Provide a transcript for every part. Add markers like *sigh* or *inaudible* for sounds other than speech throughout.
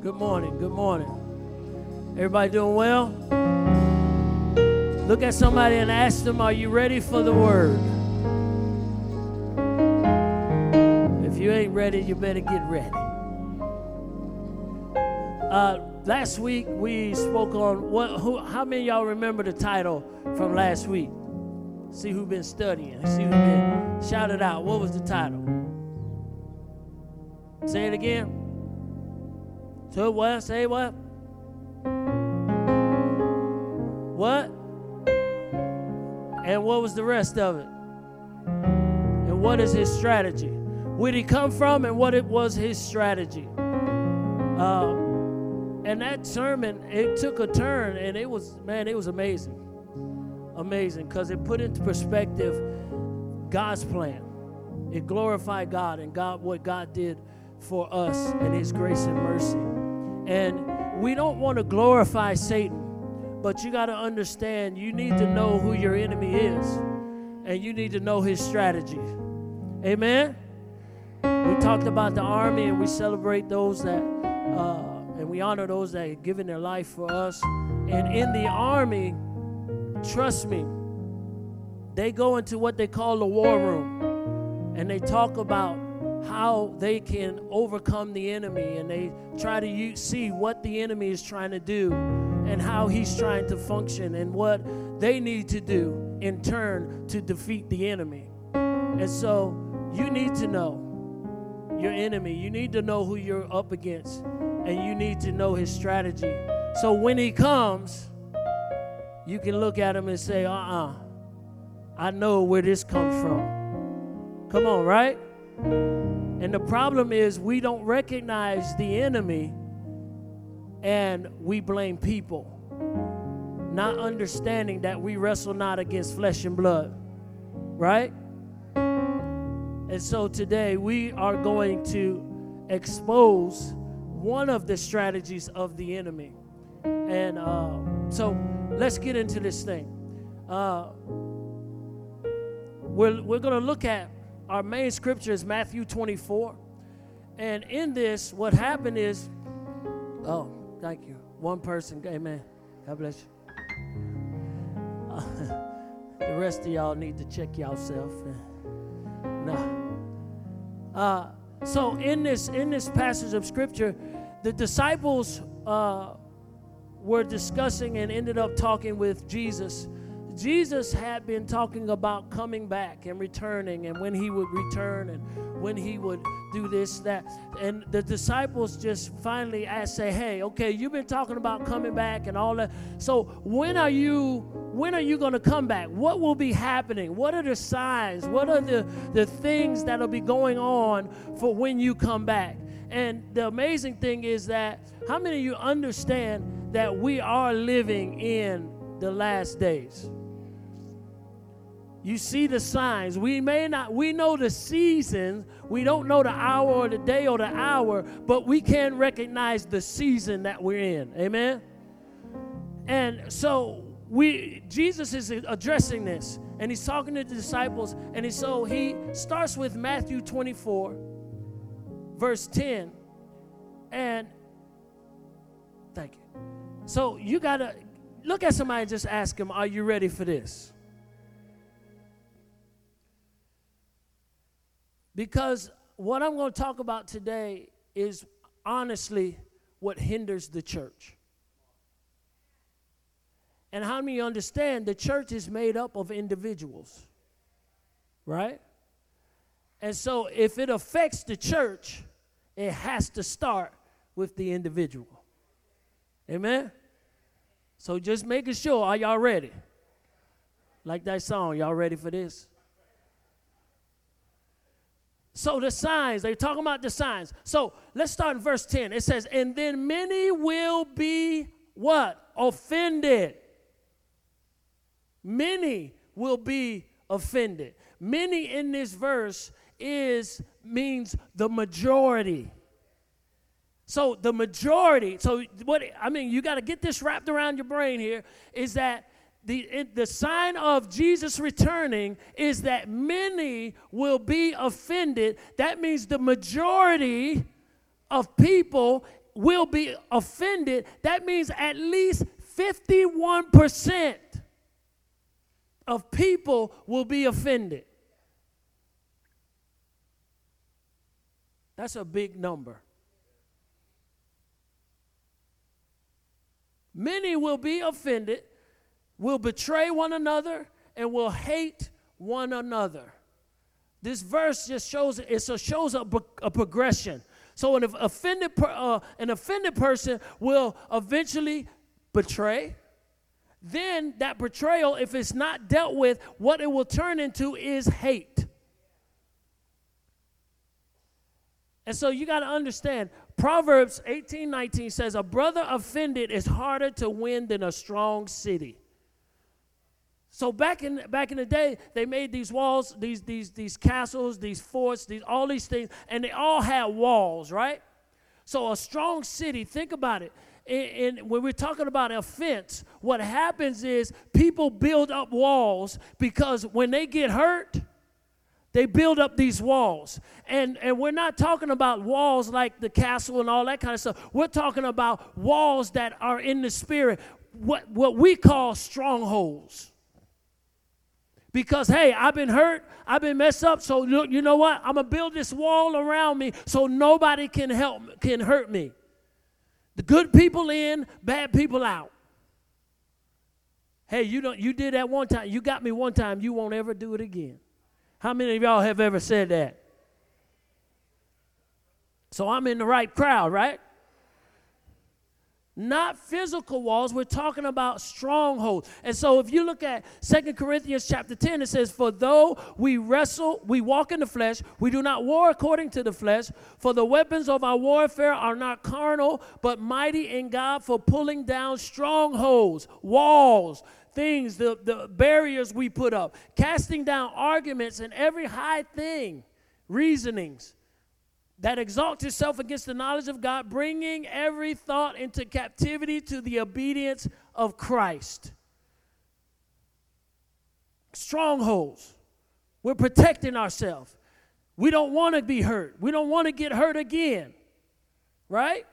Good morning. Good morning. Everybody doing well? Look at somebody and ask them, Are you ready for the word? If you ain't ready, you better get ready. Uh, last week we spoke on what? Who? How many y'all remember the title from last week? See who been studying. See who been shout it out. What was the title? Say it again. So what? Say what? What? And what was the rest of it? And what is his strategy? Where did he come from and what it was his strategy? Uh, and that sermon, it took a turn and it was, man, it was amazing. Amazing because it put into perspective God's plan. It glorified God and God what God did for us and his grace and mercy. And we don't want to glorify Satan, but you got to understand you need to know who your enemy is and you need to know his strategy. Amen. We talked about the army and we celebrate those that uh, and we honor those that have given their life for us. And in the army, trust me, they go into what they call the war room and they talk about how they can overcome the enemy and they try to use, see what the enemy is trying to do and how he's trying to function and what they need to do in turn to defeat the enemy. And so you need to know your enemy. You need to know who you're up against and you need to know his strategy. So when he comes, you can look at him and say, uh uh-uh, uh I know where this comes from. Come on, right? And the problem is, we don't recognize the enemy and we blame people, not understanding that we wrestle not against flesh and blood, right? And so today we are going to expose one of the strategies of the enemy. And uh, so let's get into this thing. Uh, we're we're going to look at our main scripture is Matthew 24. And in this, what happened is, oh, thank you. One person, amen. God bless you. Uh, *laughs* the rest of y'all need to check yourself. No. Uh, so in this in this passage of scripture, the disciples uh, were discussing and ended up talking with Jesus Jesus had been talking about coming back and returning and when he would return and when he would do this, that. And the disciples just finally asked, say, hey, okay, you've been talking about coming back and all that. So when are you when are you to come back? What will be happening? What are the signs? What are the, the things that'll be going on for when you come back? And the amazing thing is that how many of you understand that we are living in the last days? You see the signs. We may not, we know the season. We don't know the hour or the day or the hour, but we can recognize the season that we're in. Amen? And so we Jesus is addressing this and he's talking to the disciples and he, so he starts with Matthew 24 verse 10 and thank you. So you got to look at somebody and just ask them, are you ready for this? Because what I'm going to talk about today is honestly what hinders the church. And how many understand the church is made up of individuals, right? And so if it affects the church, it has to start with the individual. Amen? So just making sure, are y'all ready? Like that song, y'all ready for this? So the signs, they're talking about the signs. So let's start in verse 10. It says, And then many will be what? Offended. Many will be offended. Many in this verse is means the majority. So the majority, so what I mean, you got to get this wrapped around your brain here is that the, the sign of Jesus returning is that many will be offended. That means the majority of people will be offended, that means at least 51% of people will be offended. That's a big number. Many will be offended, will betray one another, and will hate one another. This verse just shows it shows a, a progression. So an offended, uh, an offended person will eventually betray. Then that betrayal, if it's not dealt with, what it will turn into is hate. And so you got to understand Proverbs 18 19 says, A brother offended is harder to win than a strong city. So back in back in the day, they made these walls, these these these castles, these forts, these all these things, and they all had walls, right? So a strong city, think about it. And, when we're talking about offense, what happens is people build up walls because when they get hurt, they build up these walls. And, and we're not talking about walls like the castle and all that kind of stuff. We're talking about walls that are in the spirit, what, what we call strongholds. Because, hey, I've been hurt, I've been messed up, so look, you know what? I'm gonna build this wall around me so nobody can help can hurt me. The good people in, bad people out. Hey, you don't you did that one time, you got me one time, you won't ever do it again. How many of y'all have ever said that? So I'm in the right crowd, right? Not physical walls, we're talking about strongholds. And so if you look at Second Corinthians chapter 10, it says, For though we wrestle, we walk in the flesh, we do not war according to the flesh, for the weapons of our warfare are not carnal, but mighty in God for pulling down strongholds, walls, things, the, the barriers we put up, casting down arguments and every high thing, reasonings that exalts itself against the knowledge of God, bringing every thought into captivity to the obedience of Christ. Strongholds. We're protecting ourselves. We don't want to be hurt. We don't want to get hurt again. Right?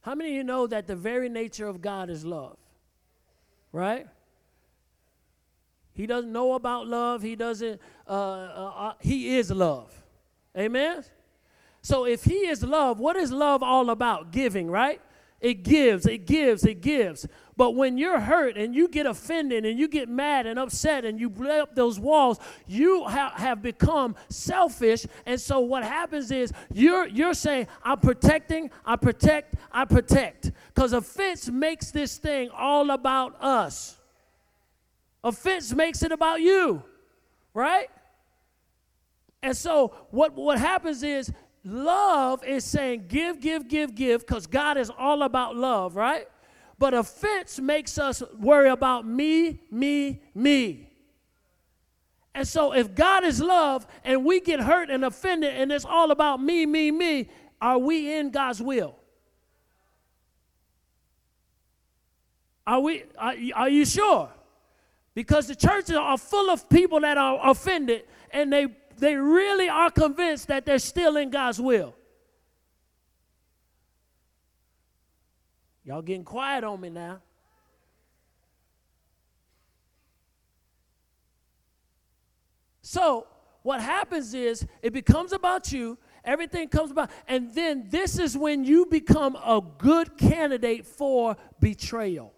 How many of you know that the very nature of God is love? Right? He doesn't know about love. He doesn't, uh, uh, uh, he is love. Amen? So if he is love, what is love all about? Giving, right? It gives, it gives, it gives. But when you're hurt and you get offended and you get mad and upset and you blow up those walls, you ha- have become selfish. And so what happens is you're, you're saying, I'm protecting, I protect, I protect. Because offense makes this thing all about us. Offense makes it about you, right? And so what, what happens is Love is saying give, give, give, give, because God is all about love, right? But offense makes us worry about me, me, me. And so if God is love and we get hurt and offended and it's all about me, me, me, are we in God's will? Are we are, are you sure? Because the churches are full of people that are offended and they they really are convinced that they're still in God's will. Y'all getting quiet on me now. So, what happens is it becomes about you, everything comes about, and then this is when you become a good candidate for betrayal.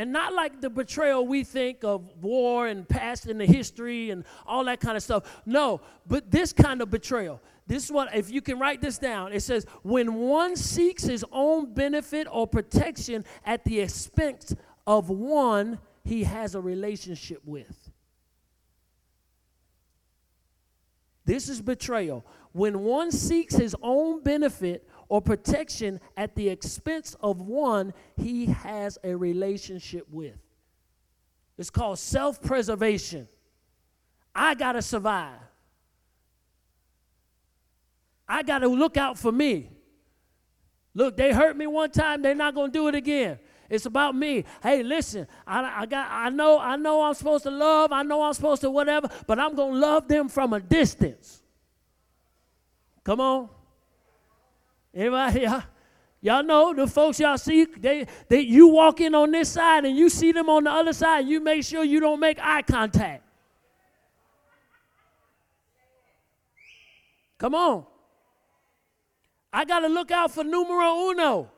And not like the betrayal we think of war and past in the history and all that kind of stuff. No, but this kind of betrayal. This is what, if you can write this down, it says, when one seeks his own benefit or protection at the expense of one he has a relationship with. This is betrayal. When one seeks his own benefit or protection at the expense of one he has a relationship with. It's called self preservation. I got to survive. I got to look out for me. Look, they hurt me one time, they're not going to do it again. It's about me. Hey, listen, I, I, got I know I know I'm supposed to love, I know I'm supposed to whatever, but I'm to love them from a distance. Come on. Anybody? *laughs* Y'all, y'all know the folks y'all see, they, they, you walk in on this side and you see them on the other side, you make sure you don't make eye contact. Come on. I got to look out for numero uno.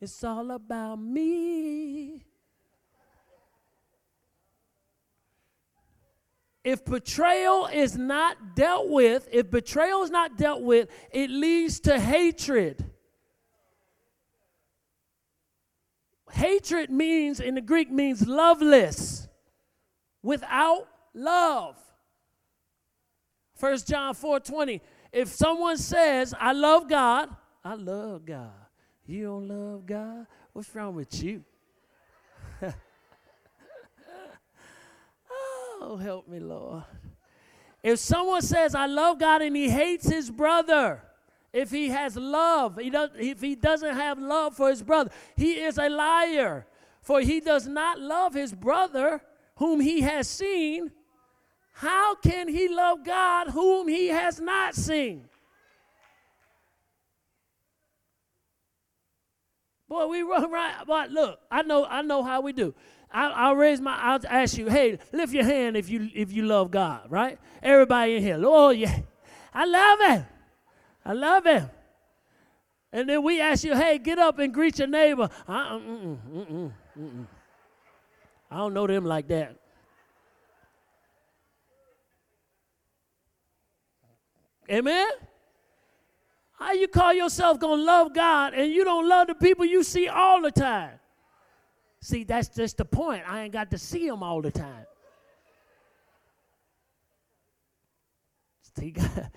It's all about me. If betrayal is not dealt with, if betrayal is not dealt with, it leads to hatred. Hatred means, in the Greek, means loveless, without love. 1 John 4 20. If someone says, I love God, I love God. You don't love God? What's wrong with you? *laughs* oh, help me, Lord. If someone says, I love God and he hates his brother, if he has love, he does, if he doesn't have love for his brother, he is a liar. For he does not love his brother whom he has seen. How can he love God whom he has not seen? Boy, we run *laughs* right. But look, I know, I know how we do. I, will raise my. I'll ask you. Hey, lift your hand if you if you love God. Right? Everybody in here. Oh yeah, I love Him. I love Him. And then we ask you, hey, get up and greet your neighbor. Uh, mm-mm, mm-mm, mm-mm. I don't know them like that. Amen? How you call yourself gonna love God and you don't love the people you see all the time? See, that's just the point. I ain't got to see them all the time. See, *laughs* God,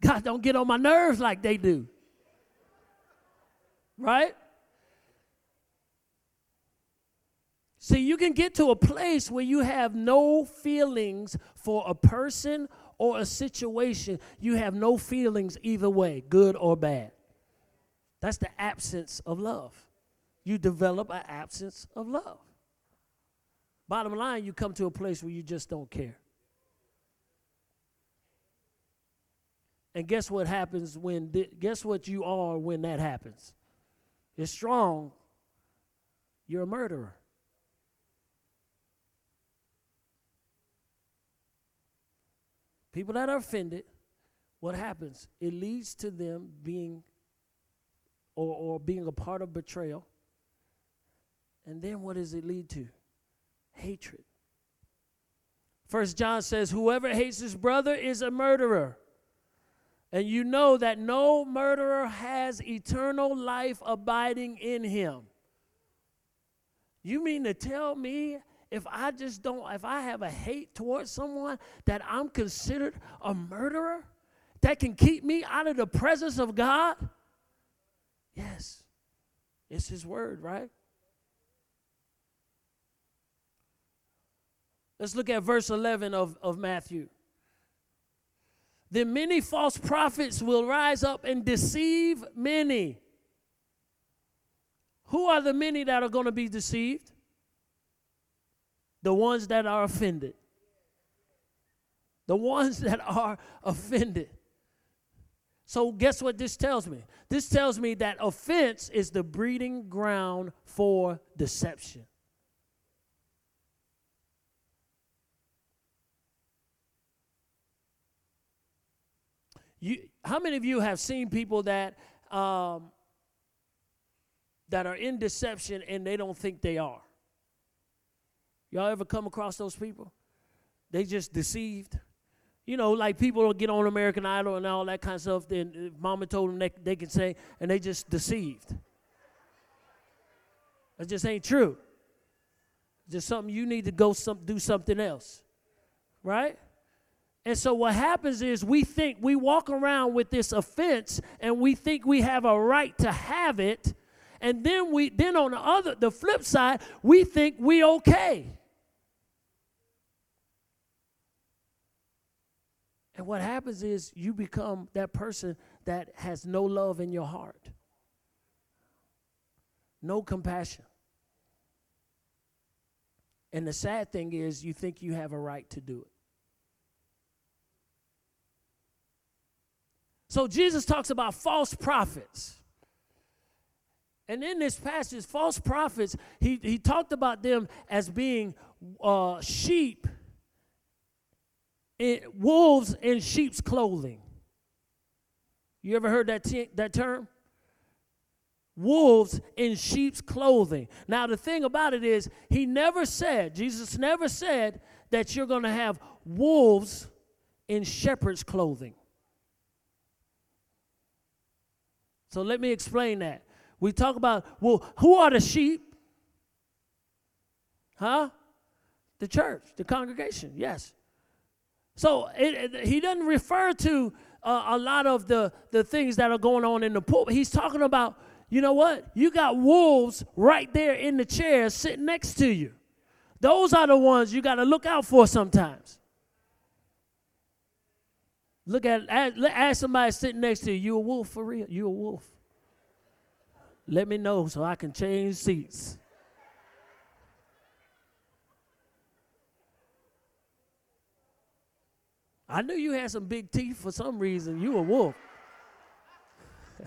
God don't get on my nerves like they do. Right? See, you can get to a place where you have no feelings for a person or a situation, you have no feelings either way, good or bad. That's the absence of love. You develop an absence of love. Bottom line, you come to a place where you just don't care. And guess what happens when, guess what you are when that happens? You're strong, you're a murderer. People that are offended, what happens? It leads to them being or, or being a part of betrayal. And then what does it lead to? Hatred. First John says, Whoever hates his brother is a murderer. And you know that no murderer has eternal life abiding in him. You mean to tell me if I just don't, if I have a hate towards someone, that I'm considered a murderer? That can keep me out of the presence of God? Yes. It's His word, right? Let's look at verse 11 of, of Matthew. Then many false prophets will rise up and deceive many. Who are the many that are going to be deceived? the ones that are offended. The ones *laughs* that are offended. So, guess what this tells me? This tells me that offense is the breeding ground for deception. You, how many of you have seen people that um, that are in deception and they don't think they are? Y'all ever come across those people? They just deceived. You know, like people will get on American Idol and all that kind of stuff. Then uh, mama told them they, they can say, and they just deceived. That just ain't true. just something you need to go some, do something else. Right? And so what happens is we think we walk around with this offense and we think we have a right to have it. And then we then on the other the flip side, we think we okay. And what happens is you become that person that has no love in your heart, no compassion. And the sad thing is, you think you have a right to do it. So Jesus talks about false prophets. And in this passage, false prophets, he, he talked about them as being uh, sheep, in, wolves in sheep's clothing. You ever heard that, t- that term? Wolves in sheep's clothing. Now, the thing about it is, he never said, Jesus never said that you're going to have wolves in shepherd's clothing. So let me explain that. We talk about, well, who are the sheep? Huh? The church, the congregation, yes. So it, it, he doesn't refer to uh, a lot of the, the things that are going on in the pulpit. He's talking about, you know what? You got wolves right there in the chair sitting next to you. Those are the ones you got to look out for sometimes. Look at, ask, ask somebody sitting next to you, you a wolf for real? You a wolf? Let me know so I can change seats. I knew you had some big teeth for some reason. You a wolf. *laughs*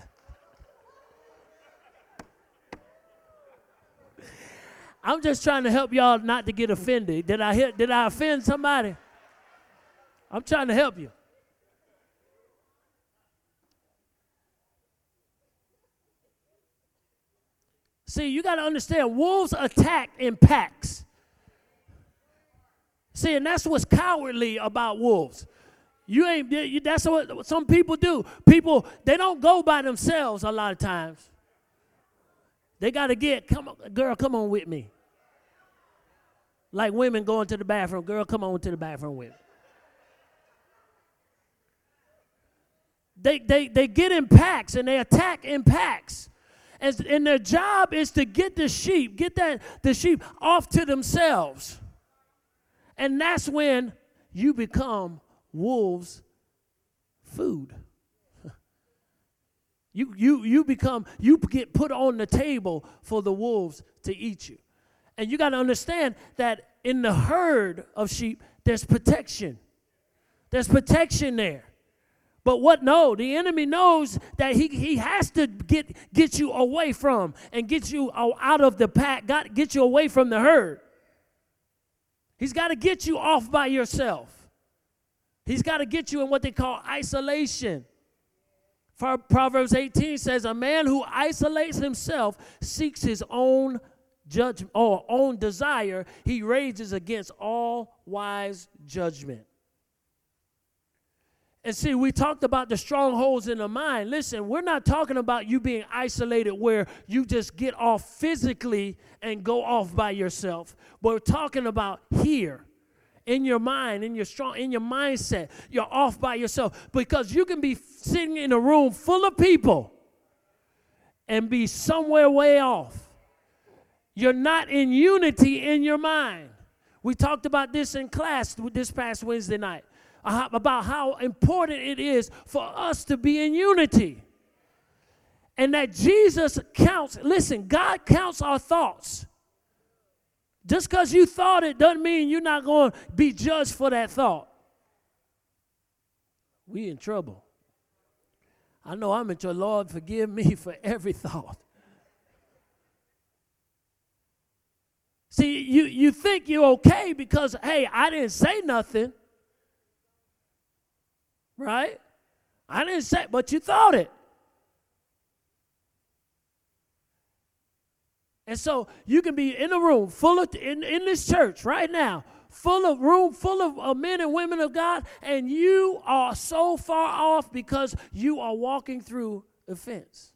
I'm just trying to help y'all not to get offended. Did I hit, did I offend somebody? I'm trying to help you. See, you got to understand wolves attack in packs. See, and that's what's cowardly about wolves. You ain't that's what some people do. People, they don't go by themselves a lot of times. They got to get, come on, girl, come on with me. Like women going to the bathroom, girl, come on to the bathroom with me. They, they, they get in packs and they attack in packs. And, and their job is to get the sheep, get that the sheep off to themselves. And that's when you become wolves' food. *laughs* You, you, you become, you get put on the table for the wolves to eat you. And you got to understand that in the herd of sheep, there's protection. There's protection there. But what no, the enemy knows that he, he has to get get you away from and get you out of the pack, got get you away from the herd. He's got to get you off by yourself. He's got to get you in what they call isolation. Proverbs 18 says, A man who isolates himself seeks his own judgment or own desire. He rages against all wise judgment. And see, we talked about the strongholds in the mind. Listen, we're not talking about you being isolated where you just get off physically and go off by yourself. We're talking about here in your mind, in your strong, in your mindset. You're off by yourself because you can be sitting in a room full of people and be somewhere way off. You're not in unity in your mind. We talked about this in class this past Wednesday night about how important it is for us to be in unity. And that Jesus counts, listen, God counts our thoughts. Just because you thought it doesn't mean you're not going to be judged for that thought. We in trouble. I know I'm in trouble. Lord, forgive me for every thought. See, you, you think you're okay because, hey, I didn't say nothing right? I didn't say, but you thought it. And so you can be in a room full of, in, in this church right now, full of room full of uh, men and women of God, and you are so far off because you are walking through a fence.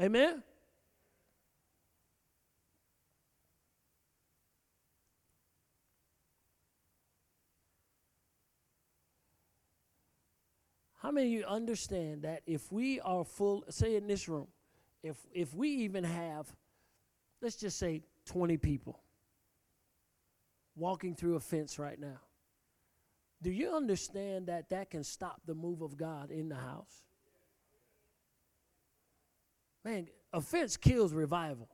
Amen? How many of you understand that if we are full, say in this room, if if we even have, let's just say 20 people walking through a fence right now, do you understand that that can stop the move of God in the house? Man, offense kills revival.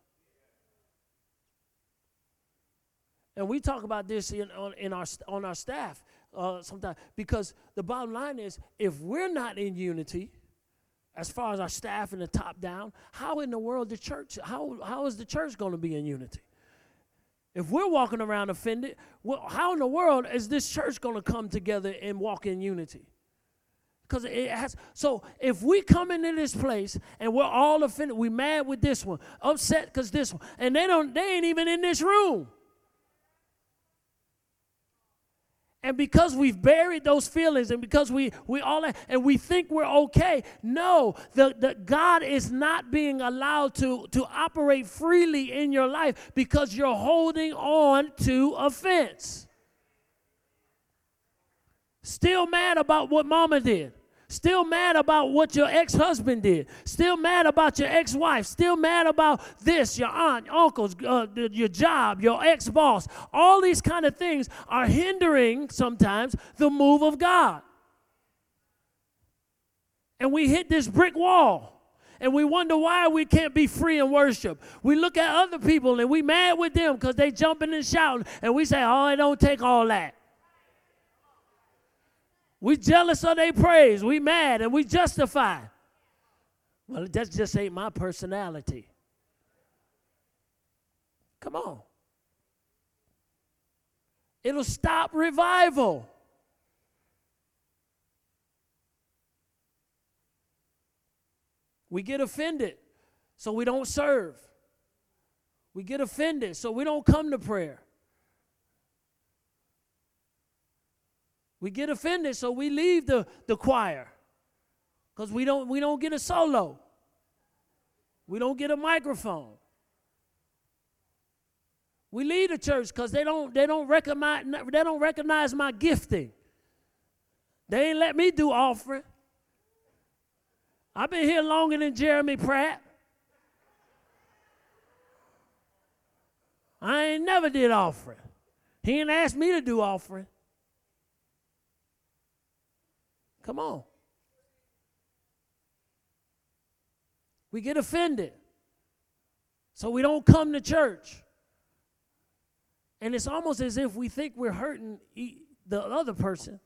And we talk about this in, on, in our, on our staff. Uh, sometimes because the bottom line is if we're not in unity, as far as our staff and the top down, how in the world the church, how, how is the church going to be in unity? If we're walking around offended, well, how in the world is this church going to come together and walk in unity? Because it has. So if we come into this place and we're all offended, we mad with this one, upset because this one, and they don't, they ain't even in this room. And because we've buried those feelings and because we, we all and we think we're okay, no, the, the God is not being allowed to, to operate freely in your life because you're holding on to offense. Still mad about what mama did. Still mad about what your ex husband did. Still mad about your ex wife. Still mad about this, your aunt, uncles, uh, your job, your ex boss. All these kind of things are hindering sometimes the move of God. And we hit this brick wall and we wonder why we can't be free in worship. We look at other people and we mad with them because they jumping and shouting, and we say, "Oh, it don't take all that." We jealous of their praise. We mad and we justify. Well, that just ain't my personality. Come on. It'll stop revival. We get offended, so we don't serve. We get offended, so we don't come to prayer. We get offended, so we leave the, the choir. Because we don't we don't get a solo. We don't get a microphone. We leave the church because they don't they don't recognize they don't recognize my gifting. They ain't let me do offering. I've been here longer than Jeremy Pratt. I ain't never did offering. He ain't asked me to do offering. Come on. We get offended. So we don't come to church. And it's almost as if we think we're hurting the other person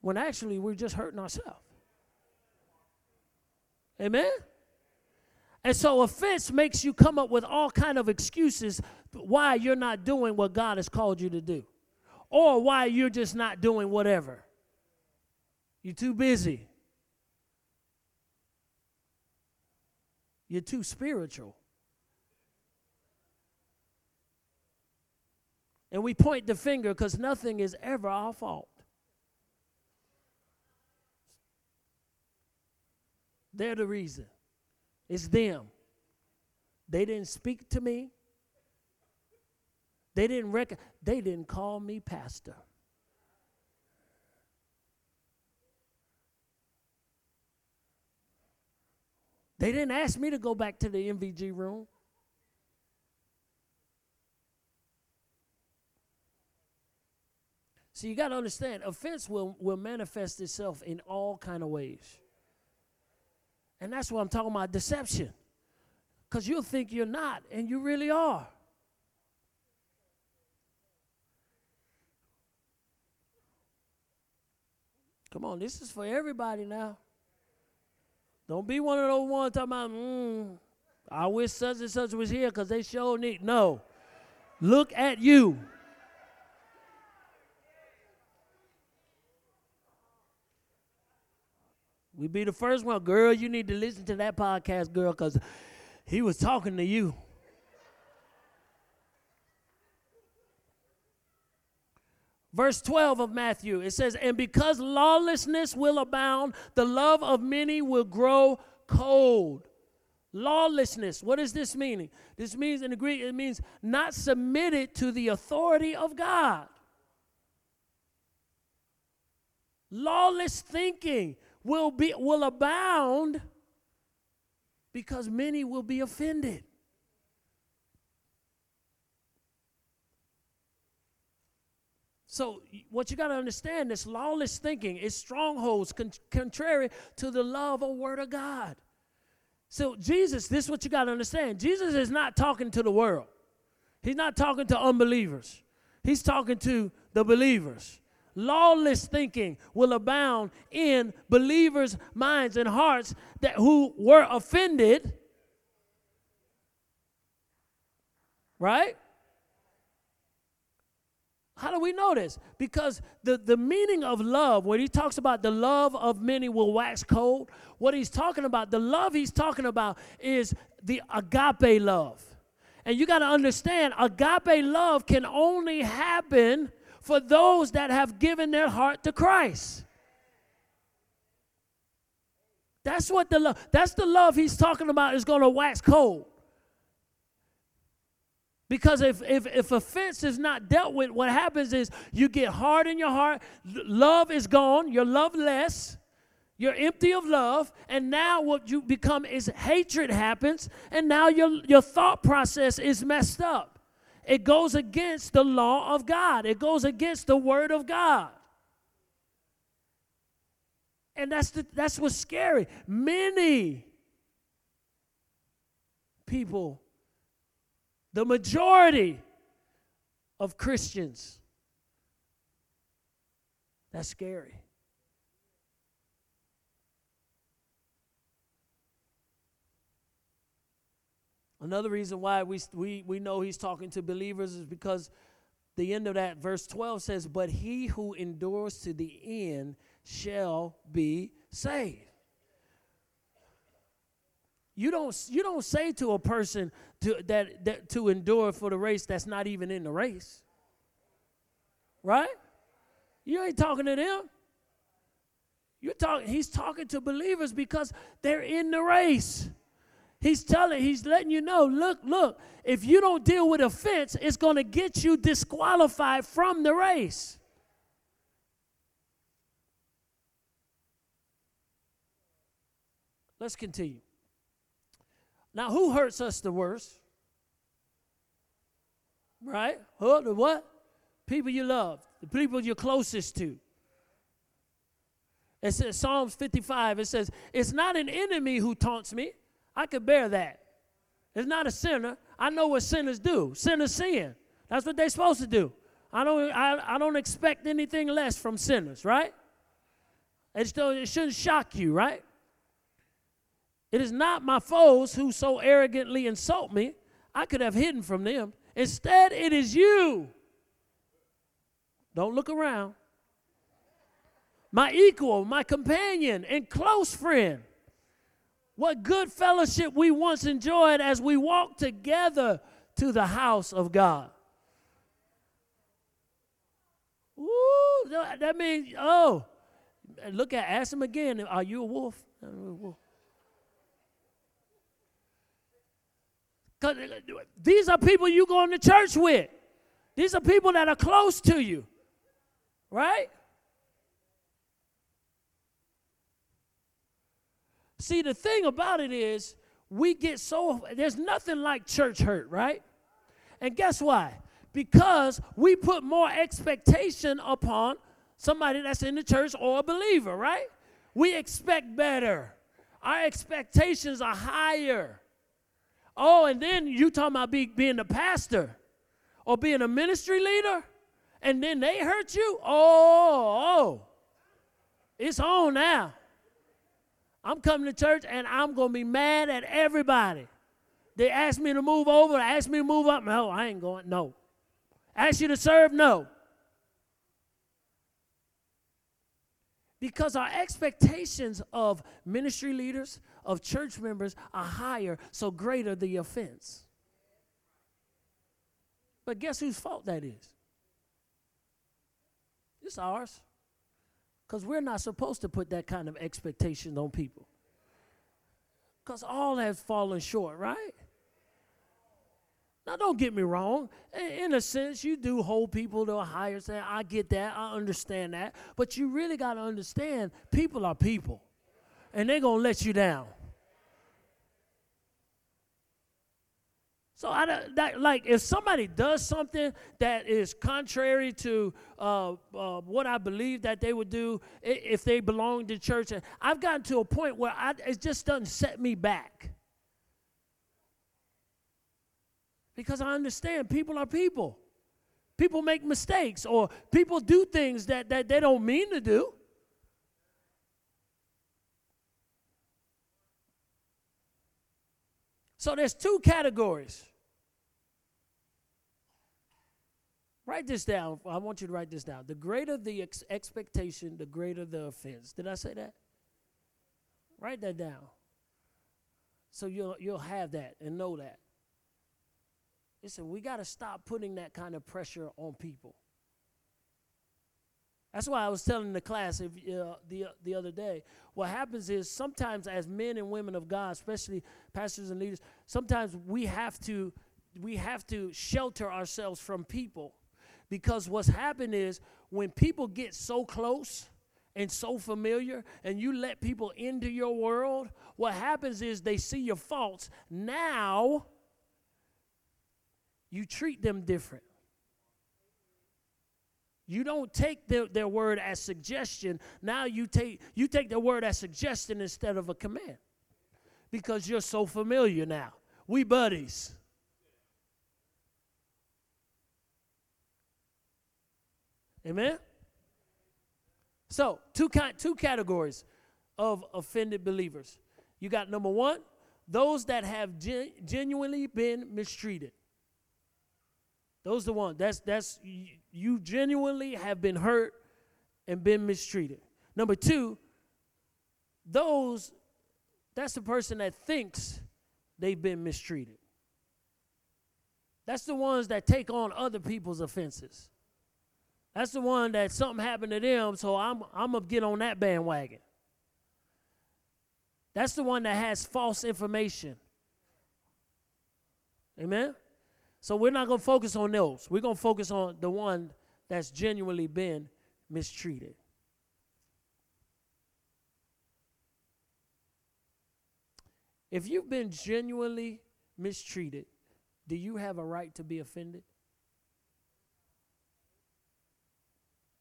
when actually we're just hurting ourselves. Amen? And so offense makes you come up with all kind of excuses why you're not doing what God has called you to do or why you're just not doing whatever. You're too busy. You're too spiritual. And we point the finger because nothing is ever our fault. They're the reason. It's them. They didn't speak to me. They didn't rec- they didn't call me pastor. They didn't ask me to go back to the MVG room. So you got to understand, offense will, will manifest itself in all kind of ways. And that's what I'm talking about, deception. Because you'll think you're not, and you really are. Come on, this is for everybody now. Don't be one of those ones talking about, mm, I wish such and such was here because they sure need. No. Look at you. We be the first one. Girl, you need to listen to that podcast, girl, because he was talking to you. Verse 12 of Matthew, it says, And because lawlessness will abound, the love of many will grow cold. Lawlessness, what does this mean? This means in the Greek, it means not submitted to the authority of God. Lawless thinking will be will abound because many will be offended. So, what you got to understand is lawless thinking is strongholds con- contrary to the love or word of God. So, Jesus, this is what you got to understand. Jesus is not talking to the world, He's not talking to unbelievers, He's talking to the believers. lawless thinking will abound in believers' minds and hearts that who were offended. Right? How do we know this? Because the, the meaning of love, when he talks about the love of many will wax cold, what he's talking about, the love he's talking about is the agape love. And you got to understand, agape love can only happen for those that have given their heart to Christ. That's what the love, that's the love he's talking about is going to wax cold. Because if, if, if offense is not dealt with, what happens is you get hard in your heart, love is gone, you're loveless, you're empty of love, and now what you become is hatred happens, and now your, your thought process is messed up. It goes against the law of God, it goes against the word of God. And that's, the, that's what's scary. Many people the majority of Christians. That's scary. Another reason why we, we, we know he's talking to believers is because the end of that verse 12 says, But he who endures to the end shall be saved. You don't, you don't say to a person to, that, that, to endure for the race that's not even in the race. Right? You ain't talking to them. You're talking, he's talking to believers because they're in the race. He's telling, he's letting you know, look, look, if you don't deal with offense, it's going to get you disqualified from the race. Let's continue. Now, who hurts us the worst? Right? Who? The what? People you love, the people you're closest to. It says Psalms 55, it says, It's not an enemy who taunts me. I could bear that. It's not a sinner. I know what sinners do. Sinners sin. That's what they're supposed to do. I don't, I, I don't expect anything less from sinners, right? It, still, it shouldn't shock you, right? It is not my foes who so arrogantly insult me. I could have hidden from them. Instead, it is you. Don't look around. My equal, my companion, and close friend. What good fellowship we once enjoyed as we walked together to the house of God. Ooh, that means, oh, look at, ask him again, are you a wolf? Because these are people you going to church with. These are people that are close to you. Right? See, the thing about it is, we get so, there's nothing like church hurt, right? And guess why? Because we put more expectation upon somebody that's in the church or a believer, right? We expect better. Our expectations are higher. Oh, and then you talking about be, being a pastor or being a ministry leader, and then they hurt you? Oh, oh. It's on now. I'm coming to church and I'm going to be mad at everybody. They ask me to move over, ask me to move up. No, I ain't going. No. Ask you to serve? No. Because our expectations of ministry leaders, of church members are higher, so greater the offense. But guess whose fault that is? It's ours. Because we're not supposed to put that kind of expectation on people. Because all have fallen short, right? Now, don't get me wrong. In a sense, you do hold people to a higher standard. I get that. I understand that. But you really got to understand people are people, and they're going to let you down. So I that, like if somebody does something that is contrary to uh, uh, what I believe that they would do if they belong to church, I've gotten to a point where I, it just doesn't set me back because I understand people are people. people make mistakes or people do things that, that they don't mean to do. So there's two categories. Write this down. I want you to write this down. The greater the ex- expectation, the greater the offense. Did I say that? Write that down. So you'll you'll have that and know that. Listen, we got to stop putting that kind of pressure on people. That's why I was telling the class if, uh, the, the other day. What happens is sometimes, as men and women of God, especially pastors and leaders, sometimes we have to we have to shelter ourselves from people because what's happened is when people get so close and so familiar and you let people into your world, what happens is they see your faults. Now you treat them different. You don't take their, their word as suggestion. Now you take you take their word as suggestion instead of a command. Because you're so familiar now. We buddies. Amen? So, two, two categories of offended believers. You got number one, those that have gen- genuinely been mistreated. Those the ones. That's that's you genuinely have been hurt and been mistreated. Number two, those that's the person that thinks they've been mistreated. That's the ones that take on other people's offenses. That's the one that something happened to them, so I'm I'm gonna get on that bandwagon. That's the one that has false information. Amen. So we're not going to focus on those. We're going to focus on the one that's genuinely been mistreated. If you've been genuinely mistreated, do you have a right to be offended?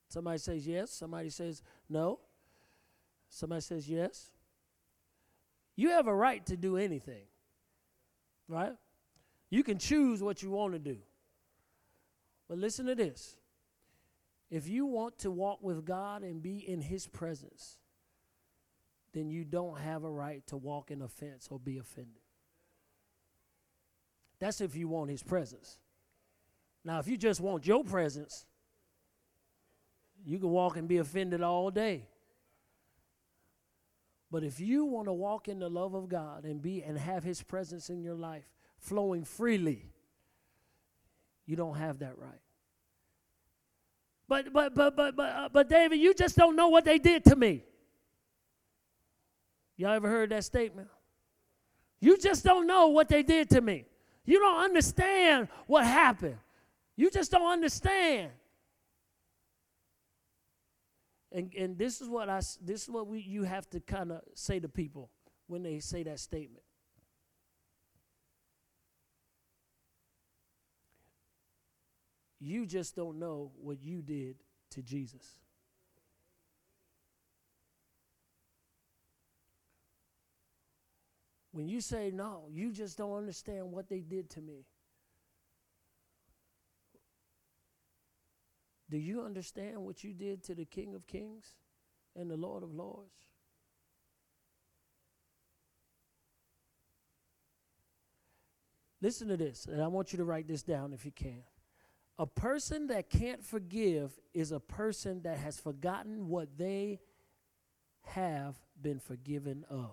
Somebody says yes, somebody says no, somebody says yes. You have a right to do anything, right? You can choose what you want to do. But listen to this if you want to walk with God and be in His presence, then you don't have a right to walk in offense or be offended. That's if you want His presence. Now, if you just want your presence, you can walk and be offended all day. But if you want to walk in the love of God and be and have his presence in your life, flowing freely, you don't have that right. But but but but but uh, but David, you just don't know what they did to me. Y'all ever heard that statement? You just don't know what they did to me. You don't understand what happened. You just don't understand. And and this is what I this is what we you have to kind of say to people when they say that statement. You just don't know what you did to Jesus. When you say, no, you just don't understand what they did to me. Do you understand what you did to the King of Kings and the Lord of Lords? Listen to this, and I want you to write this down if you can. A person that can't forgive is a person that has forgotten what they have been forgiven of.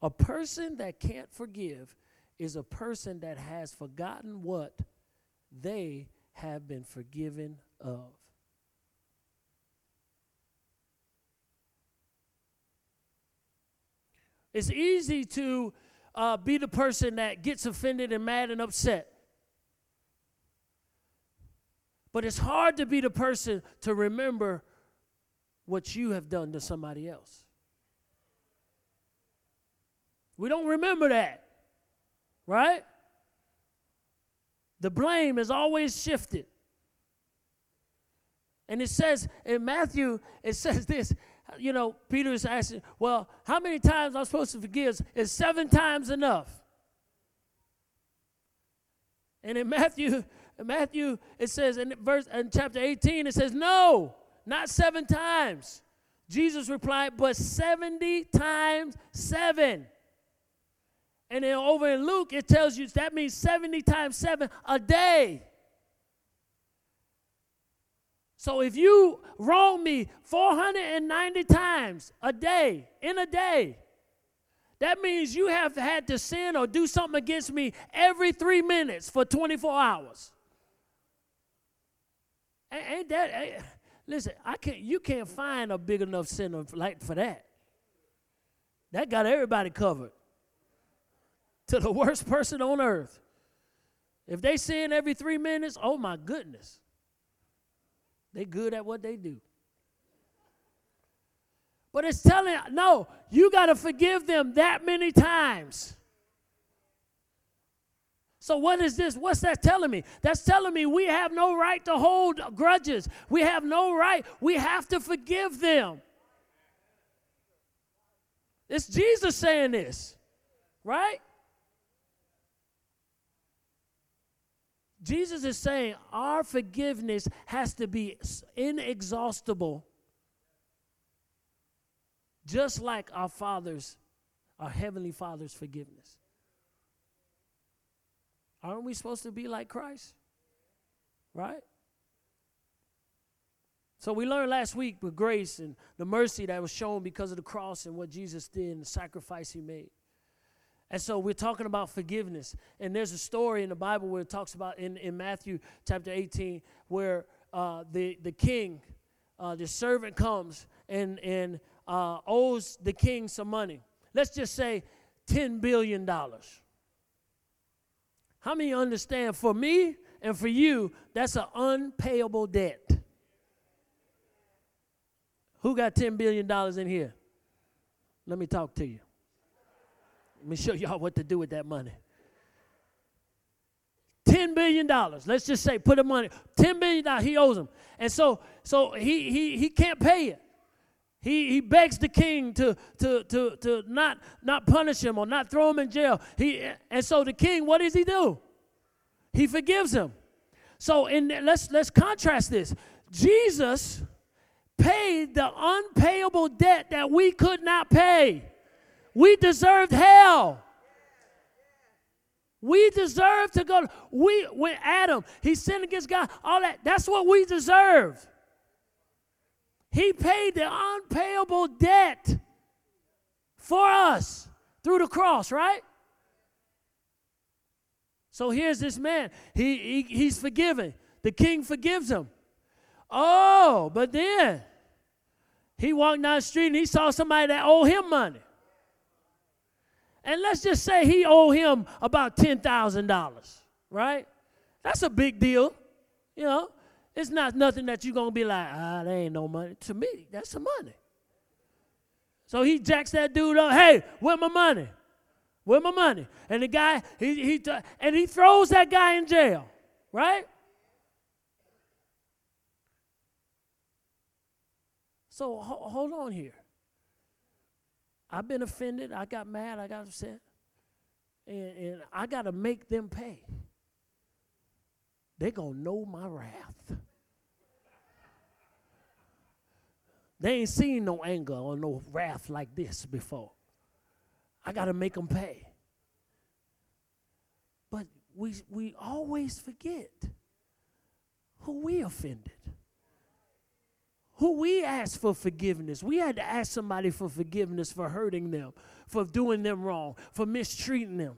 A person that can't forgive is a person that has forgotten what they have been forgiven of. It's easy to uh, be the person that gets offended and mad and upset. But it's hard to be the person to remember what you have done to somebody else. We don't remember that, right? The blame is always shifted. And it says in Matthew, it says this you know, Peter is asking, well, how many times I'm supposed to forgive? Is seven times enough? And in Matthew, in Matthew, it says in verse in chapter 18, it says, No, not seven times. Jesus replied, but 70 times seven. And then over in Luke, it tells you that means 70 times seven a day. So if you wrong me 490 times a day, in a day, that means you have had to sin or do something against me every three minutes for 24 hours. Ain't that, ain't, listen, I can't, you can't find a big enough sinner like for that. That got everybody covered. To the worst person on earth. If they sin every three minutes, oh my goodness. They good at what they do. But it's telling, no, you got to forgive them that many times. So, what is this? What's that telling me? That's telling me we have no right to hold grudges. We have no right. We have to forgive them. It's Jesus saying this, right? Jesus is saying our forgiveness has to be inexhaustible, just like our Father's, our Heavenly Father's forgiveness. Aren't we supposed to be like Christ? Right? So we learned last week with grace and the mercy that was shown because of the cross and what Jesus did and the sacrifice he made. And so we're talking about forgiveness. And there's a story in the Bible where it talks about in, in Matthew chapter 18 where uh, the, the king, uh, the servant comes and, and uh, owes the king some money. Let's just say $10 billion. How many understand for me and for you, that's an unpayable debt? Who got $10 billion in here? Let me talk to you. Let me show y'all what to do with that money. $10 billion. Let's just say, put the money, $10 billion he owes him. And so, so he, he, he can't pay it. He, he begs the king to, to, to, to not, not punish him or not throw him in jail. He, and so the king, what does he do? He forgives him. So in, let's, let's contrast this. Jesus paid the unpayable debt that we could not pay. We deserved hell. We deserve to go. We when Adam he sinned against God, all that. That's what we deserve. He paid the unpayable debt for us through the cross, right? So here's this man. He, he he's forgiven. The king forgives him. Oh, but then he walked down the street and he saw somebody that owed him money. And let's just say he owed him about $10,000, right? That's a big deal. You know, it's not nothing that you're going to be like, ah, there ain't no money. To me, that's some money. So he jacks that dude up. Hey, where my money? Where my money? And the guy, he, he and he throws that guy in jail, right? So ho- hold on here. I've been offended. I got mad. I got upset. And, and I got to make them pay. They're going to know my wrath. They ain't seen no anger or no wrath like this before. I got to make them pay. But we, we always forget who we offended who we asked for forgiveness. We had to ask somebody for forgiveness for hurting them, for doing them wrong, for mistreating them.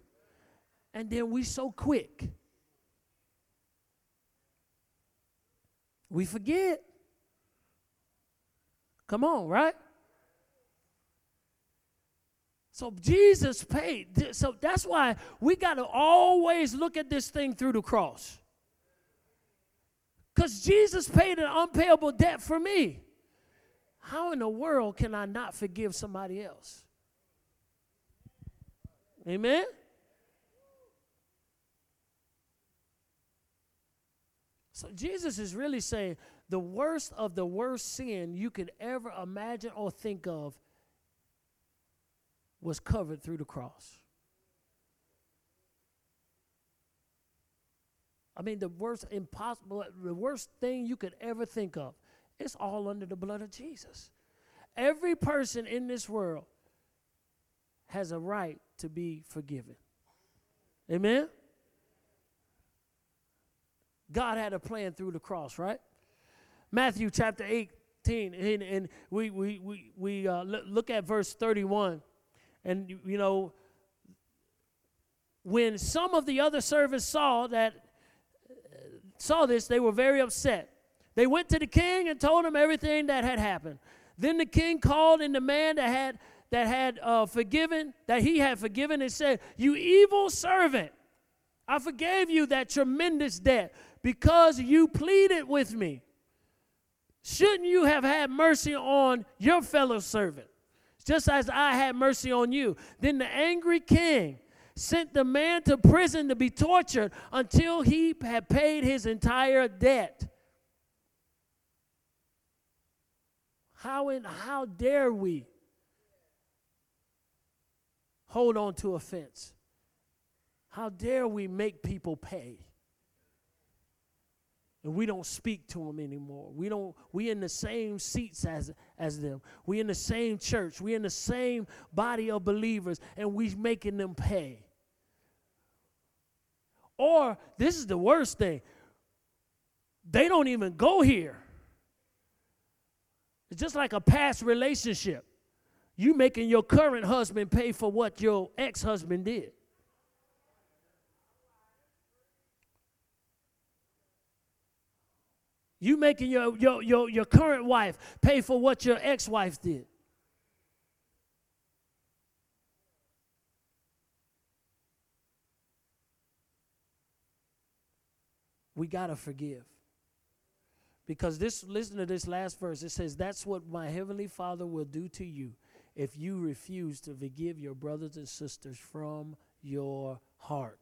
And then we so quick. We forget. Come on, right? So Jesus paid. So that's why we got to always look at this thing through the cross. Because Jesus paid an unpayable debt for me. How in the world can I not forgive somebody else? Amen? So Jesus is really saying the worst of the worst sin you could ever imagine or think of was covered through the cross. I mean, the worst impossible, the worst thing you could ever think of. It's all under the blood of Jesus. Every person in this world has a right to be forgiven. Amen? God had a plan through the cross, right? Matthew chapter 18, and, and we, we, we, we uh, look at verse 31. And, you know, when some of the other servants saw that, saw this, they were very upset. They went to the king and told him everything that had happened. Then the king called in the man that had that had uh, forgiven, that he had forgiven, and said, "You evil servant, I forgave you that tremendous debt because you pleaded with me. Shouldn't you have had mercy on your fellow servant, just as I had mercy on you?" Then the angry king sent the man to prison to be tortured until he had paid his entire debt. How in how dare we hold on to offense? How dare we make people pay? And we don't speak to them anymore. We don't we in the same seats as as them. We in the same church. We in the same body of believers and we making them pay. Or this is the worst thing. They don't even go here. It's just like a past relationship. You making your current husband pay for what your ex-husband did. You making your, your, your, your current wife pay for what your ex-wife did. We got to forgive. Because this, listen to this last verse. It says, That's what my heavenly Father will do to you if you refuse to forgive your brothers and sisters from your heart.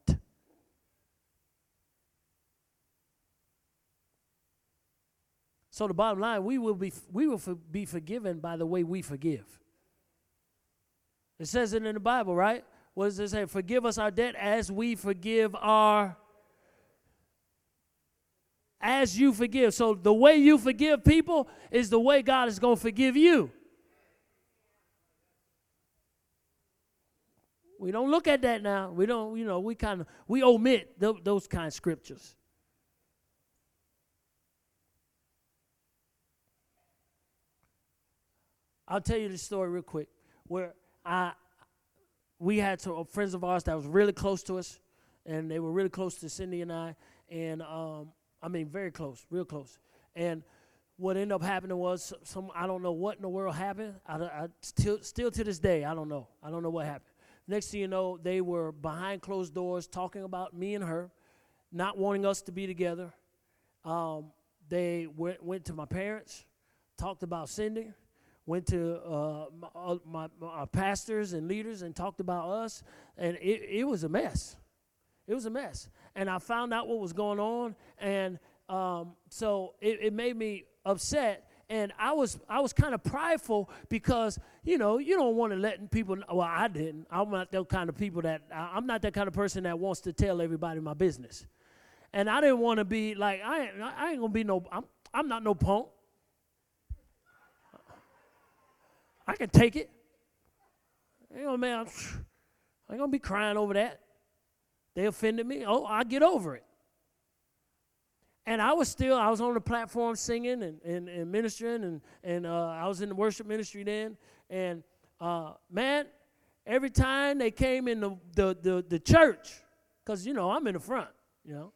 So the bottom line, we will be we will be forgiven by the way we forgive. It says it in the Bible, right? What does it say? Forgive us our debt as we forgive our as you forgive. So the way you forgive people is the way God is going to forgive you. We don't look at that now. We don't, you know, we kind of we omit th- those kind of scriptures. I'll tell you the story real quick. Where I we had some friends of ours that was really close to us, and they were really close to Cindy and I, and um, I mean, very close, real close. And what ended up happening was some I don't know what in the world happened. I, I still still to this day I don't know. I don't know what happened. Next thing you know, they were behind closed doors talking about me and her, not wanting us to be together. Um, they went went to my parents, talked about Cindy, went to uh, my, uh, my, my, pastors and leaders and talked about us, and it, it was a mess. It was a mess. And I found out what was going on, and um, so it, it made me upset and I was I was kind of prideful because you know you don't want to let people. Well, I didn't. I'm not that kind of people that I'm not that kind of person that wants to tell everybody my business, and I didn't want to be like I ain't, I ain't gonna be no. I'm I'm not no punk. I can take it. You know, man, I ain't gonna be crying over that. They offended me. Oh, I get over it. And I was still, I was on the platform singing and, and, and ministering, and, and uh, I was in the worship ministry then. And uh, man, every time they came in the, the, the, the church, because, you know, I'm in the front, you know,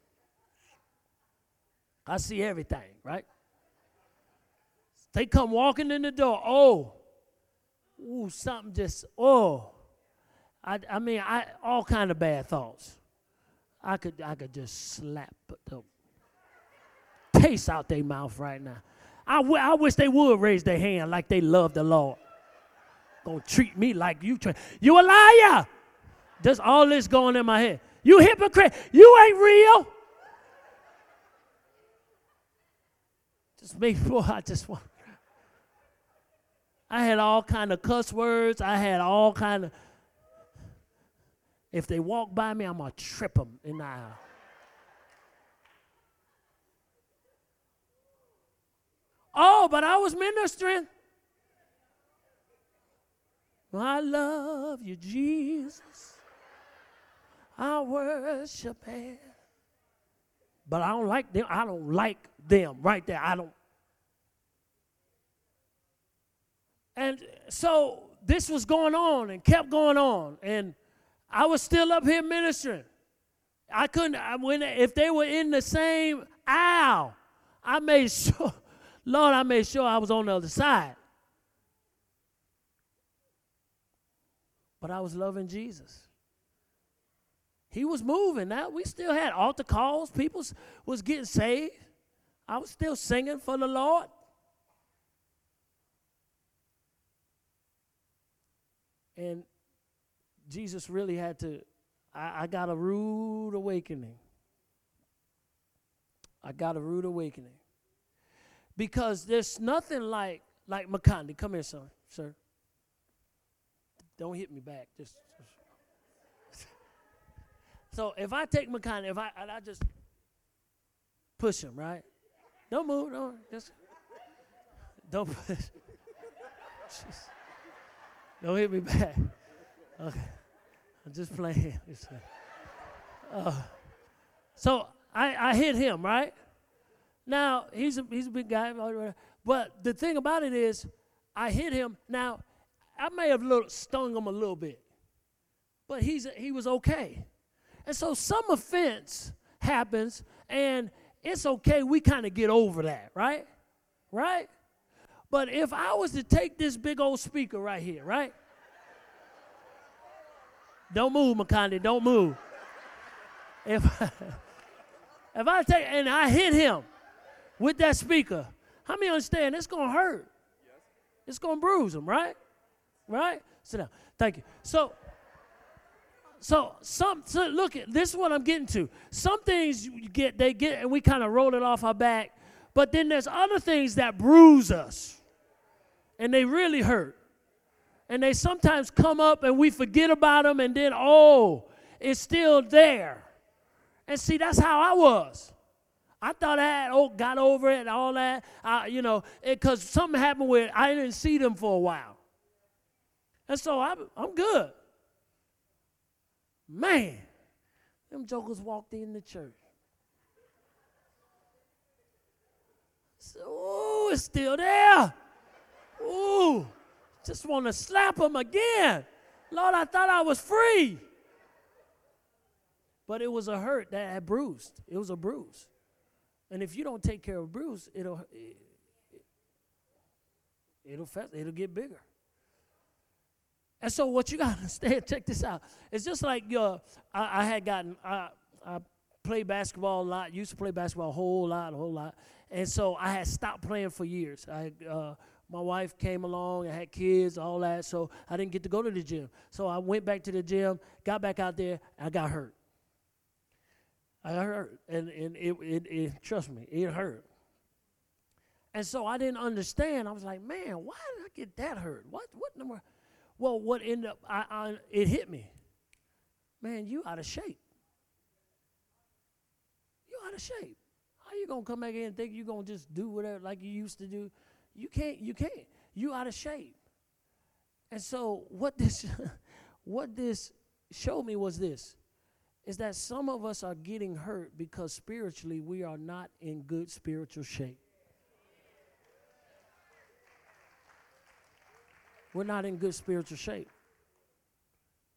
I see everything, right? They come walking in the door. Oh, ooh, something just, oh. I, I mean, I all kind of bad thoughts. I could I could just slap the taste out their mouth right now. I, w- I wish they would raise their hand like they love the Lord. Gonna treat me like you tra- you a liar. Just all this going in my head. You hypocrite. You ain't real. Just make *laughs* sure I just want. I had all kind of cuss words. I had all kind of if they walk by me, I'm going to trip them in the aisle. Oh, but I was ministering. I love you, Jesus. I worship him. But I don't like them. I don't like them right there. I don't. And so this was going on and kept going on. And I was still up here ministering. I couldn't, I, when, if they were in the same aisle, I made *laughs* sure, Lord, I made sure I was on the other side. But I was loving Jesus. He was moving. Now we still had altar calls. People was getting saved. I was still singing for the Lord. And Jesus really had to, I, I got a rude awakening. I got a rude awakening. Because there's nothing like, like Makandi. Come here, son, sir. Don't hit me back. Just, just. *laughs* so if I take Makandi, if I, I just push him, right? Don't move, don't, just, don't push. *laughs* Don't hit me back. Okay. I'm just playing. *laughs* Uh, so I, I hit him, right? Now, he's a, he's a big guy. But the thing about it is, I hit him. Now, I may have little, stung him a little bit, but he's, he was okay. And so some offense happens, and it's okay. We kind of get over that, right? Right? But if I was to take this big old speaker right here, right? Don't move, Makandi, don't move. If, *laughs* if I take and I hit him with that speaker, how many understand it's gonna hurt? It's gonna bruise him, right? Right? Sit down. Thank you. So so some so look at this is what I'm getting to. Some things you get they get and we kind of roll it off our back, but then there's other things that bruise us and they really hurt. And they sometimes come up and we forget about them, and then, oh, it's still there. And see, that's how I was. I thought I had oh, got over it and all that, uh, you know, because something happened where I didn't see them for a while. And so I'm, I'm good. Man, them jokers walked in the church. So, oh, it's still there. Ooh, just want to slap him again. Lord, I thought I was free. But it was a hurt that had bruised. It was a bruise. And if you don't take care of bruise, it'll it, it'll it'll get bigger. And so what you got to *laughs* understand, check this out. It's just like your I, I had gotten I, I played basketball a lot, used to play basketball a whole lot, a whole lot. And so I had stopped playing for years. I uh, my wife came along and had kids, all that, so I didn't get to go to the gym. So I went back to the gym, got back out there, I got hurt. I got hurt, and, and it, it, it, trust me, it hurt. And so I didn't understand. I was like, man, why did I get that hurt? What, what number? Well, what ended up, I, I, it hit me. Man, you out of shape. You out of shape. How you gonna come back in and think you gonna just do whatever like you used to do? You can't, you can't. You out of shape. And so what this *laughs* what this showed me was this is that some of us are getting hurt because spiritually we are not in good spiritual shape. We're not in good spiritual shape.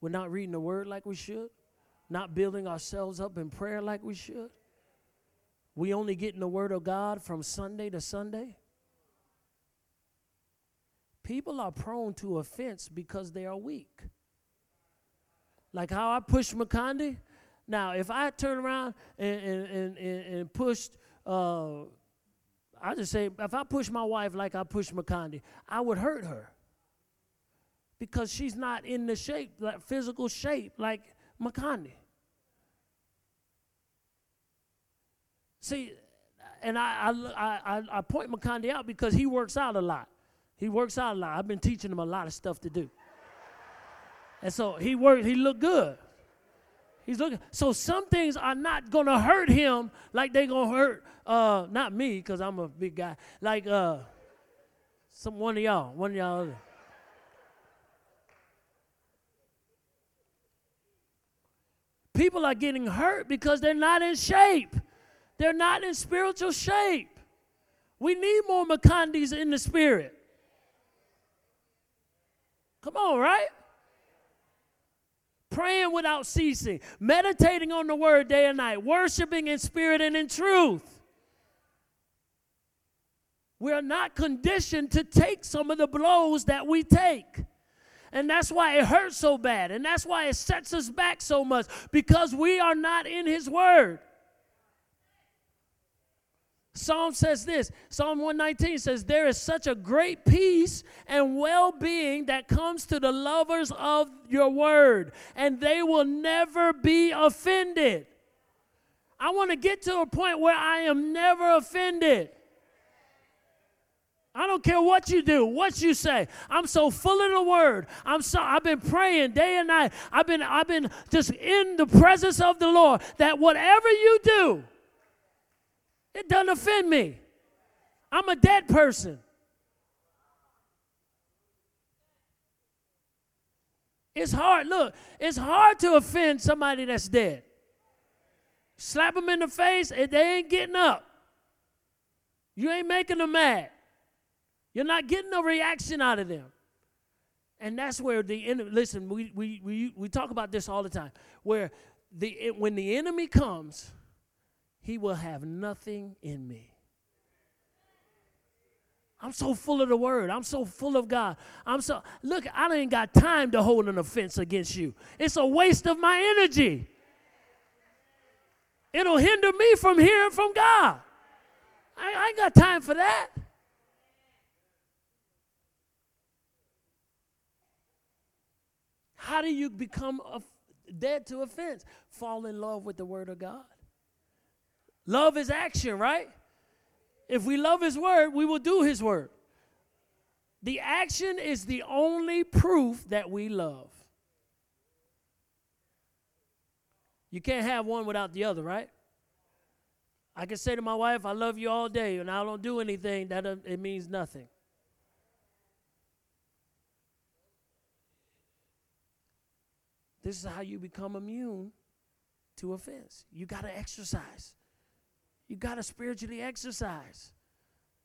We're not reading the word like we should, not building ourselves up in prayer like we should. We only getting the word of God from Sunday to Sunday. People are prone to offense because they are weak. Like how I pushed Makandi. Now, if I turn around and, and, and, and pushed, uh, I just say, if I push my wife like I pushed Makandi, I would hurt her because she's not in the shape, like physical shape, like Makandi. See, and I, I, I, I point Makandi out because he works out a lot. He works out a lot. I've been teaching him a lot of stuff to do. And so he worked, he looked good. He's looking. So some things are not to hurt him like they're going to hurt, uh, not me, because I'm a big guy, like uh, some one of y'all, one of y'all. Other. People are getting hurt because they're not in shape. They're not in spiritual shape. We need more Makandis in the spirit. Come on, right? Praying without ceasing, meditating on the word day and night, worshiping in spirit and in truth. We are not conditioned to take some of the blows that we take. And that's why it hurts so bad. And that's why it sets us back so much because we are not in His Word. Psalm says this Psalm 119 says, There is such a great peace and well being that comes to the lovers of your word, and they will never be offended. I want to get to a point where I am never offended. I don't care what you do, what you say. I'm so full of the word. I'm so I've been praying day and night. I've been I've been just in the presence of the Lord that whatever you do, it doesn't offend me. I'm a dead person. It's hard. Look, it's hard to offend somebody that's dead. Slap them in the face, and they ain't getting up. You ain't making them mad. You're not getting a reaction out of them. And that's where the enemy, listen, we, we, we, we talk about this all the time, where the, when the enemy comes, he will have nothing in me. I'm so full of the word. I'm so full of God. I'm so, look, I ain't got time to hold an offense against you. It's a waste of my energy. It'll hinder me from hearing from God. I, I ain't got time for that. How do you become dead to offense? Fall in love with the Word of God. Love is action, right? If we love His Word, we will do His Word. The action is the only proof that we love. You can't have one without the other, right? I can say to my wife, I love you all day, and I don't do anything, that uh, it means nothing. This is how you become immune to offense. You got to exercise. You got to spiritually exercise.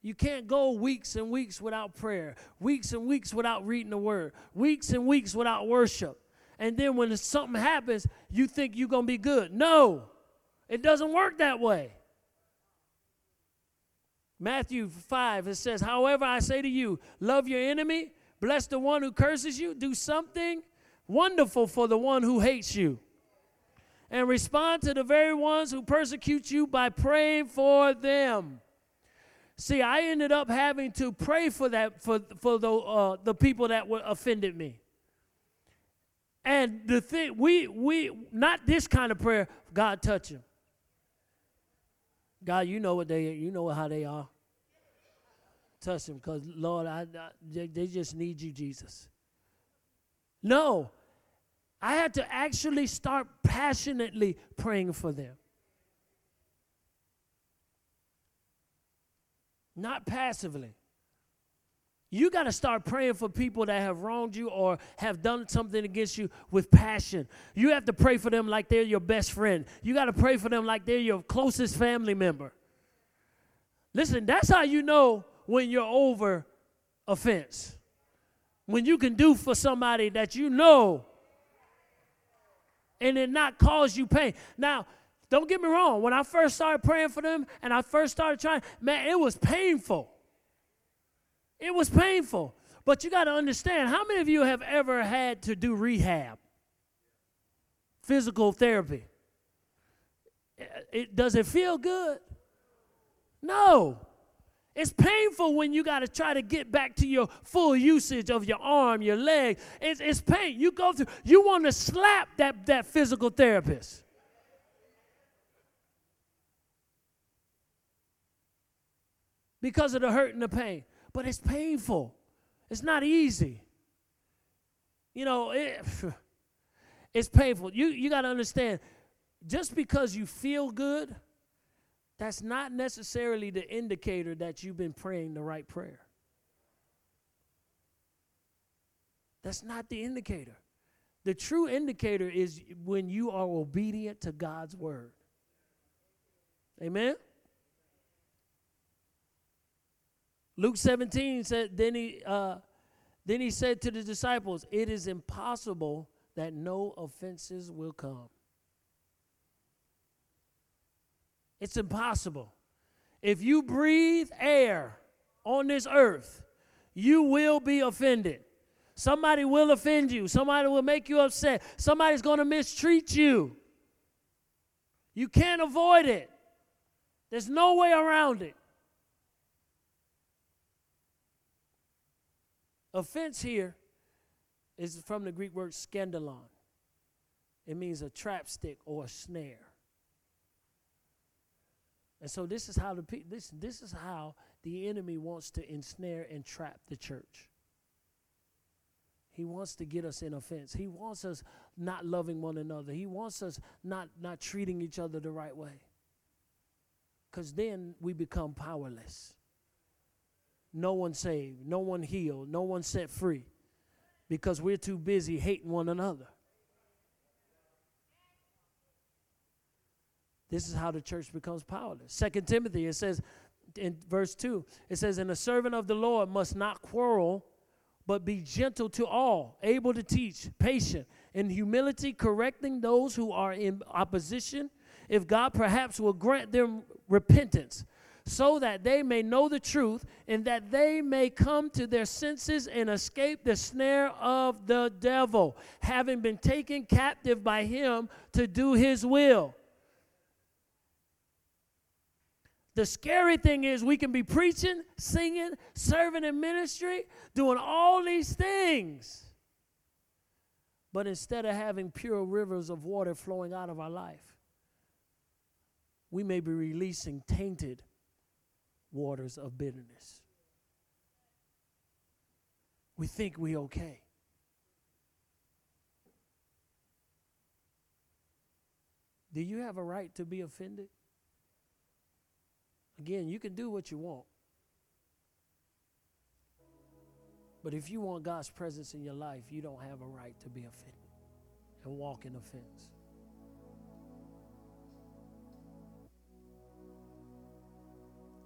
You can't go weeks and weeks without prayer, weeks and weeks without reading the word, weeks and weeks without worship. And then when something happens, you think you're going to be good. No, it doesn't work that way. Matthew 5, it says, However, I say to you, love your enemy, bless the one who curses you, do something Wonderful for the one who hates you. And respond to the very ones who persecute you by praying for them. See, I ended up having to pray for that for, for the, uh, the people that were offended me. And the thing, we, we, not this kind of prayer, God touch them. God, you know what they, you know how they are. Touch them, because Lord, I, I, they, they just need you, Jesus. No, I had to actually start passionately praying for them. Not passively. You got to start praying for people that have wronged you or have done something against you with passion. You have to pray for them like they're your best friend. You got to pray for them like they're your closest family member. Listen, that's how you know when you're over offense. When you can do for somebody that you know and it not cause you pain. Now, don't get me wrong. When I first started praying for them and I first started trying, man, it was painful. It was painful. But you got to understand how many of you have ever had to do rehab? Physical therapy. It, does it feel good? No. It's painful when you got to try to get back to your full usage of your arm, your leg. It's, it's pain. You go through, you want to slap that, that physical therapist. Because of the hurt and the pain. But it's painful. It's not easy. You know, it, *sighs* It's painful. You you got to understand just because you feel good, that's not necessarily the indicator that you've been praying the right prayer. That's not the indicator. The true indicator is when you are obedient to God's word. Amen. Luke 17 said, then he uh, then he said to the disciples, It is impossible that no offenses will come. It's impossible. If you breathe air on this earth, you will be offended. Somebody will offend you. Somebody will make you upset. Somebody's going to mistreat you. You can't avoid it. There's no way around it. Offense here is from the Greek word scandalon. It means a trap stick or a snare. And so this is how the this this is how the enemy wants to ensnare and trap the church. He wants to get us in offense. He wants us not loving one another. He wants us not, not treating each other the right way. Because then we become powerless. No one saved, no one healed, no one set free because we're too busy hating one another. This is how the church becomes powerless. Second Timothy, it says in verse 2, it says, And a servant of the Lord must not quarrel but be gentle to all, able to teach, patient, in humility, correcting those who are in opposition, if God perhaps will grant them repentance, so that they may know the truth and that they may come to their senses and escape the snare of the devil, having been taken captive by him to do his will. The scary thing is, we can be preaching, singing, serving in ministry, doing all these things. But instead of having pure rivers of water flowing out of our life, we may be releasing tainted waters of bitterness. We think we okay. Do you have a right to be offended? Again, you can do what you want. But if you want God's presence in your life, you don't have a right to be offended and walk in offense.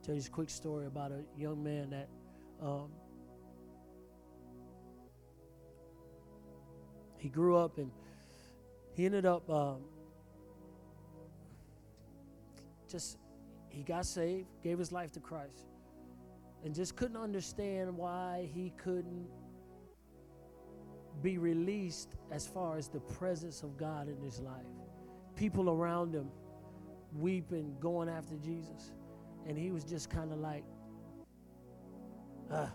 Tell you a quick story about a young man that um, he grew up and he ended up um, just he got saved, gave his life to Christ, and just couldn't understand why he couldn't be released as far as the presence of God in his life. People around him weeping, going after Jesus. And he was just kind of like, ah.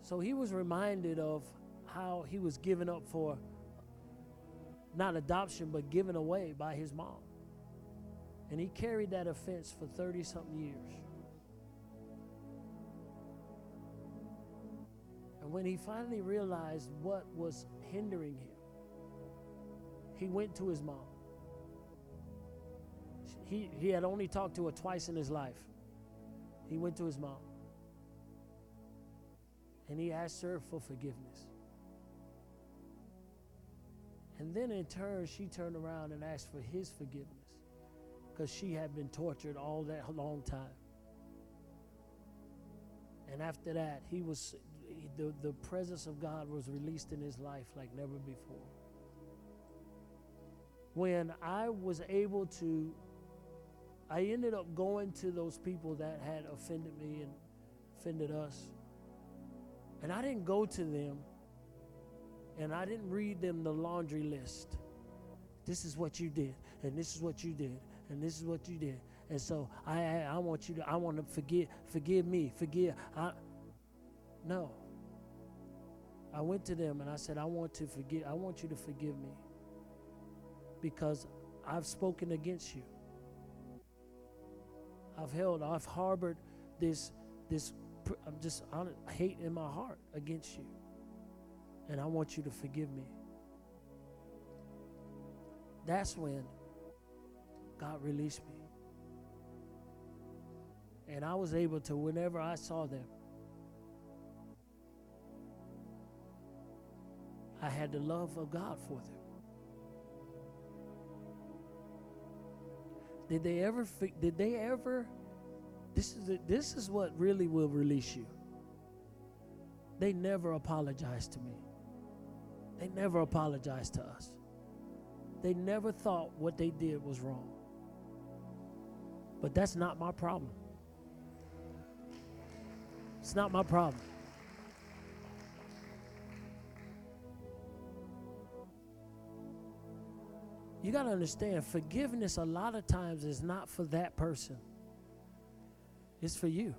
So he was reminded of how he was given up for not adoption, but given away by his mom. And he carried that offense for 30 something years. And when he finally realized what was hindering him, he went to his mom. He, he had only talked to her twice in his life. He went to his mom. And he asked her for forgiveness. And then in turn, she turned around and asked for his forgiveness because she had been tortured all that long time. And after that, he was the, the presence of God was released in his life like never before. When I was able to, I ended up going to those people that had offended me and offended us. And I didn't go to them and I didn't read them the laundry list. This is what you did, and this is what you did, and this is what you did. And so I, I, I want you to, I want to forgive, forgive me, forgive. I, no. I went to them and I said, I want to forgive, I want you to forgive me because I've spoken against you. I've held, I've harbored this, this, I'm just hate in my heart against you. and I want you to forgive me. That's when God released me. And I was able to, whenever I saw them, I had the love of God for them. Did they ever? Did they ever? This is this is what really will release you. They never apologized to me. They never apologized to us. They never thought what they did was wrong. But that's not my problem. It's not my problem. You got to understand, forgiveness a lot of times is not for that person, it's for you.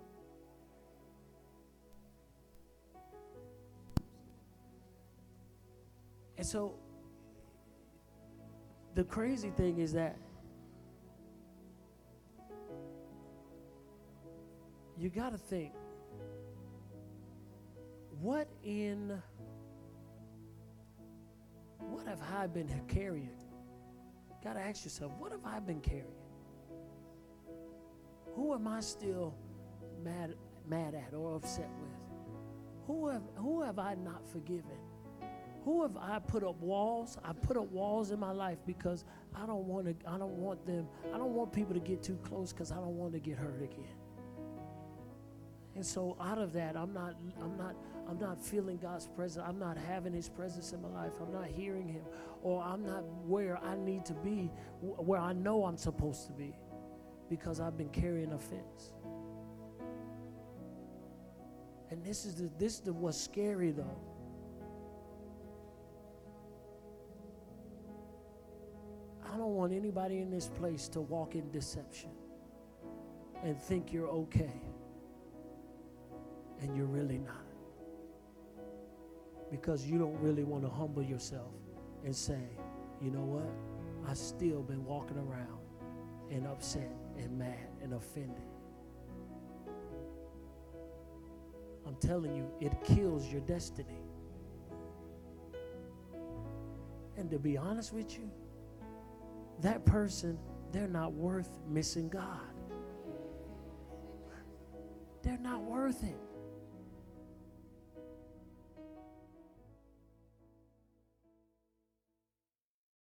And so, the crazy thing is that you got to think what in what have I been carrying? Got to ask yourself, what have I been carrying? Who am I still mad, mad at or upset with? Who have, who have I not forgiven? Who have I put up walls? I put up walls in my life because I don't want to. I don't want them. I don't want people to get too close because I don't want to get hurt again. And so out of that, I'm not. I'm not. I'm not feeling God's presence. I'm not having His presence in my life. I'm not hearing Him, or I'm not where I need to be, where I know I'm supposed to be, because I've been carrying offense. And this is the, this is the, what's scary though. I don't want anybody in this place to walk in deception and think you're okay and you're really not because you don't really want to humble yourself and say, you know what? I've still been walking around and upset and mad and offended. I'm telling you, it kills your destiny. And to be honest with you, that person, they're not worth missing God. They're not worth it.